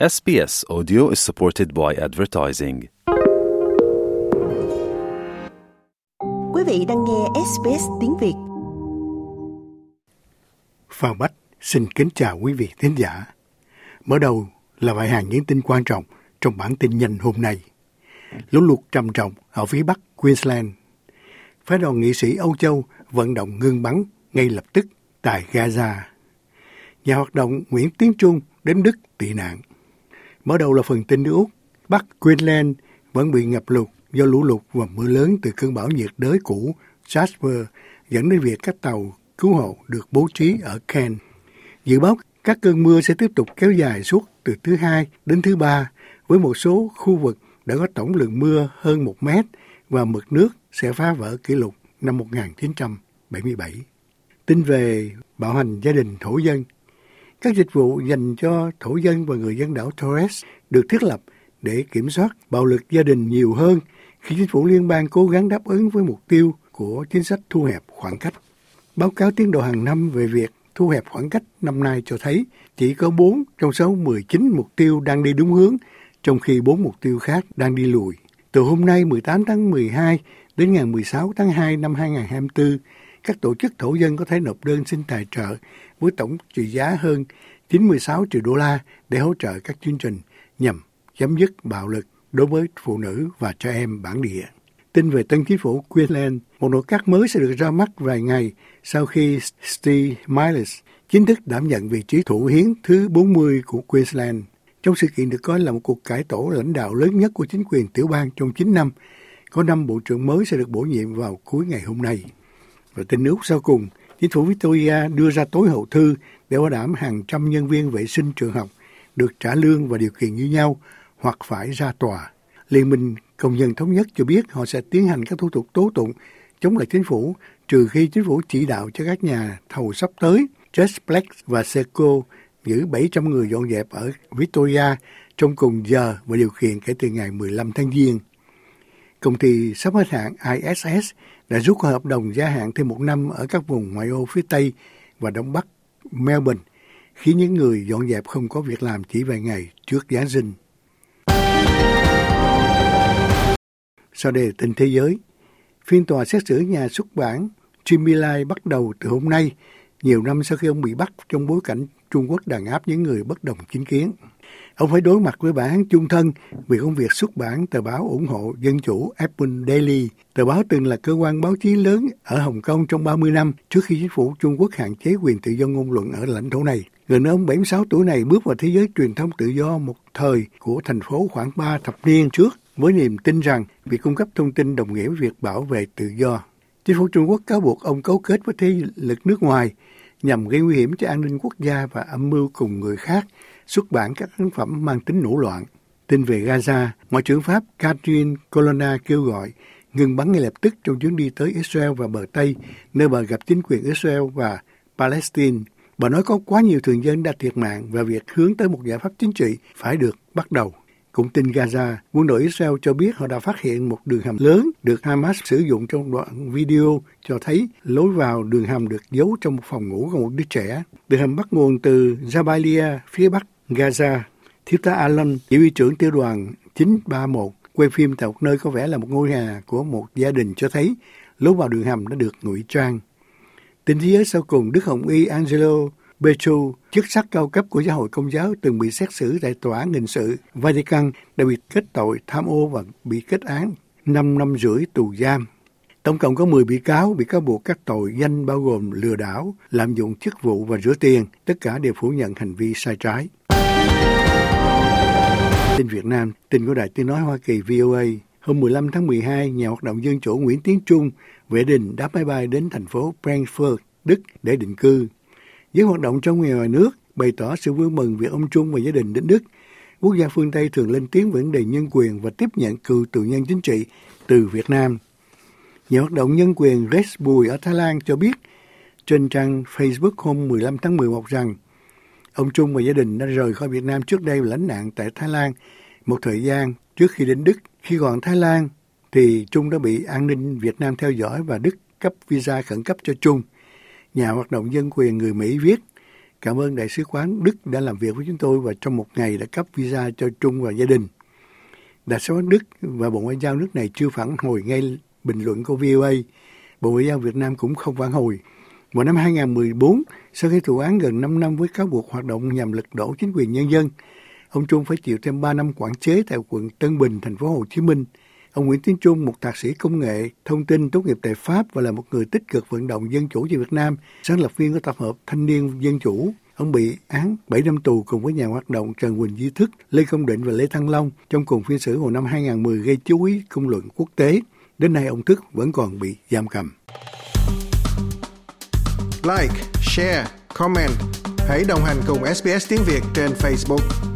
SBS Audio is supported by advertising. Quý vị đang nghe SBS tiếng Việt. Phan Bách xin kính chào quý vị thính giả. Mở đầu là vài hàng những tin quan trọng trong bản tin nhanh hôm nay. Lũ lụt trầm trọng ở phía bắc Queensland. Phái đoàn nghị sĩ Âu Châu vận động ngưng bắn ngay lập tức tại Gaza. Nhà hoạt động Nguyễn Tiến Trung đến Đức tị nạn. Mở đầu là phần tin nước Úc. Bắc Queensland vẫn bị ngập lụt do lũ lụt và mưa lớn từ cơn bão nhiệt đới cũ Jasper dẫn đến việc các tàu cứu hộ được bố trí ở Cairns. Dự báo các cơn mưa sẽ tiếp tục kéo dài suốt từ thứ hai đến thứ ba, với một số khu vực đã có tổng lượng mưa hơn một mét và mực nước sẽ phá vỡ kỷ lục năm 1977. Tin về bạo hành gia đình thổ dân các dịch vụ dành cho thổ dân và người dân đảo Torres được thiết lập để kiểm soát bạo lực gia đình nhiều hơn khi chính phủ liên bang cố gắng đáp ứng với mục tiêu của chính sách thu hẹp khoảng cách. Báo cáo tiến độ hàng năm về việc thu hẹp khoảng cách năm nay cho thấy chỉ có 4 trong số 19 mục tiêu đang đi đúng hướng, trong khi 4 mục tiêu khác đang đi lùi. Từ hôm nay 18 tháng 12 đến ngày 16 tháng 2 năm 2024, các tổ chức thổ dân có thể nộp đơn xin tài trợ với tổng trị giá hơn 96 triệu đô la để hỗ trợ các chương trình nhằm chấm dứt bạo lực đối với phụ nữ và trẻ em bản địa. Tin về tân chính phủ Queensland, một nội các mới sẽ được ra mắt vài ngày sau khi Steve Miles chính thức đảm nhận vị trí thủ hiến thứ 40 của Queensland. Trong sự kiện được coi là một cuộc cải tổ lãnh đạo lớn nhất của chính quyền tiểu bang trong 9 năm, có năm bộ trưởng mới sẽ được bổ nhiệm vào cuối ngày hôm nay. Và tin nước sau cùng, chính phủ Victoria đưa ra tối hậu thư để bảo đảm hàng trăm nhân viên vệ sinh trường học được trả lương và điều kiện như nhau hoặc phải ra tòa. Liên minh Công nhân Thống nhất cho biết họ sẽ tiến hành các thủ tục tố tụng chống lại chính phủ trừ khi chính phủ chỉ đạo cho các nhà thầu sắp tới Jetplex và Seco giữ 700 người dọn dẹp ở Victoria trong cùng giờ và điều kiện kể từ ngày 15 tháng Giêng. Công ty sắp hết hạn ISS đã rút hợp đồng gia hạn thêm một năm ở các vùng ngoại ô phía Tây và Đông Bắc Melbourne, khiến những người dọn dẹp không có việc làm chỉ vài ngày trước Giáng sinh. Sau đây là tin thế giới. Phiên tòa xét xử nhà xuất bản Jimmy Lai bắt đầu từ hôm nay, nhiều năm sau khi ông bị bắt trong bối cảnh Trung Quốc đàn áp những người bất đồng chính kiến. Ông phải đối mặt với bản án chung thân vì công việc xuất bản tờ báo ủng hộ dân chủ Apple Daily. Tờ báo từng là cơ quan báo chí lớn ở Hồng Kông trong 30 năm trước khi chính phủ Trung Quốc hạn chế quyền tự do ngôn luận ở lãnh thổ này. Người đàn ông 76 tuổi này bước vào thế giới truyền thông tự do một thời của thành phố khoảng 3 thập niên trước với niềm tin rằng việc cung cấp thông tin đồng nghĩa với việc bảo vệ tự do. Chính phủ Trung Quốc cáo buộc ông cấu kết với thế lực nước ngoài nhằm gây nguy hiểm cho an ninh quốc gia và âm mưu cùng người khác xuất bản các ấn phẩm mang tính nổ loạn. Tin về Gaza, Ngoại trưởng Pháp Catherine Colonna kêu gọi ngừng bắn ngay lập tức trong chuyến đi tới Israel và bờ Tây, nơi bà gặp chính quyền Israel và Palestine. Bà nói có quá nhiều thường dân đã thiệt mạng và việc hướng tới một giải pháp chính trị phải được bắt đầu. Cũng tin Gaza, quân đội Israel cho biết họ đã phát hiện một đường hầm lớn được Hamas sử dụng trong đoạn video cho thấy lối vào đường hầm được giấu trong một phòng ngủ của một đứa trẻ. Đường hầm bắt nguồn từ Jabalia, phía bắc Gaza. Thiếu tá Alan, chỉ huy trưởng tiểu đoàn 931, quay phim tại một nơi có vẻ là một ngôi nhà của một gia đình cho thấy lối vào đường hầm đã được ngụy trang. Tin thế giới sau cùng, Đức Hồng Y Angelo Petru, chức sắc cao cấp của giáo hội công giáo từng bị xét xử tại tòa án hình sự Vatican đã bị kết tội tham ô và bị kết án 5 năm rưỡi tù giam. Tổng cộng có 10 bị cáo bị cáo buộc các tội danh bao gồm lừa đảo, lạm dụng chức vụ và rửa tiền, tất cả đều phủ nhận hành vi sai trái. Tin Việt Nam, tin của Đài Tiếng Nói Hoa Kỳ VOA. Hôm 15 tháng 12, nhà hoạt động dân chủ Nguyễn Tiến Trung vệ đình đáp máy bay đến thành phố Frankfurt, Đức để định cư. Giới hoạt động trong ngoài nước, bày tỏ sự vui mừng vì ông Trung và gia đình đến Đức. Quốc gia phương Tây thường lên tiếng vấn đề nhân quyền và tiếp nhận cựu tù nhân chính trị từ Việt Nam. Nhà hoạt động nhân quyền Res Bùi ở Thái Lan cho biết trên trang Facebook hôm 15 tháng 11 rằng, ông Trung và gia đình đã rời khỏi Việt Nam trước đây và lánh nạn tại Thái Lan một thời gian trước khi đến Đức. Khi còn Thái Lan thì Trung đã bị an ninh Việt Nam theo dõi và Đức cấp visa khẩn cấp cho Trung. Nhà hoạt động dân quyền người Mỹ viết Cảm ơn Đại sứ quán Đức đã làm việc với chúng tôi và trong một ngày đã cấp visa cho Trung và gia đình. Đại sứ quán Đức và Bộ Ngoại giao nước này chưa phản hồi ngay bình luận của VOA. Bộ Ngoại giao Việt Nam cũng không phản hồi. Vào năm 2014, sau khi thụ án gần 5 năm với cáo buộc hoạt động nhằm lật đổ chính quyền nhân dân, ông Trung phải chịu thêm 3 năm quản chế tại quận Tân Bình, thành phố Hồ Chí Minh. Ông Nguyễn Tiến Trung, một thạc sĩ công nghệ, thông tin tốt nghiệp tại Pháp và là một người tích cực vận động dân chủ cho Việt Nam, sáng lập viên của tập hợp Thanh niên Dân Chủ. Ông bị án 7 năm tù cùng với nhà hoạt động Trần Quỳnh Di Thức, Lê Công Định và Lê Thăng Long trong cùng phiên xử hồi năm 2010 gây chú ý công luận quốc tế. Đến nay ông Thức vẫn còn bị giam cầm. Like, share, comment. Hãy đồng hành cùng SBS tiếng Việt trên Facebook.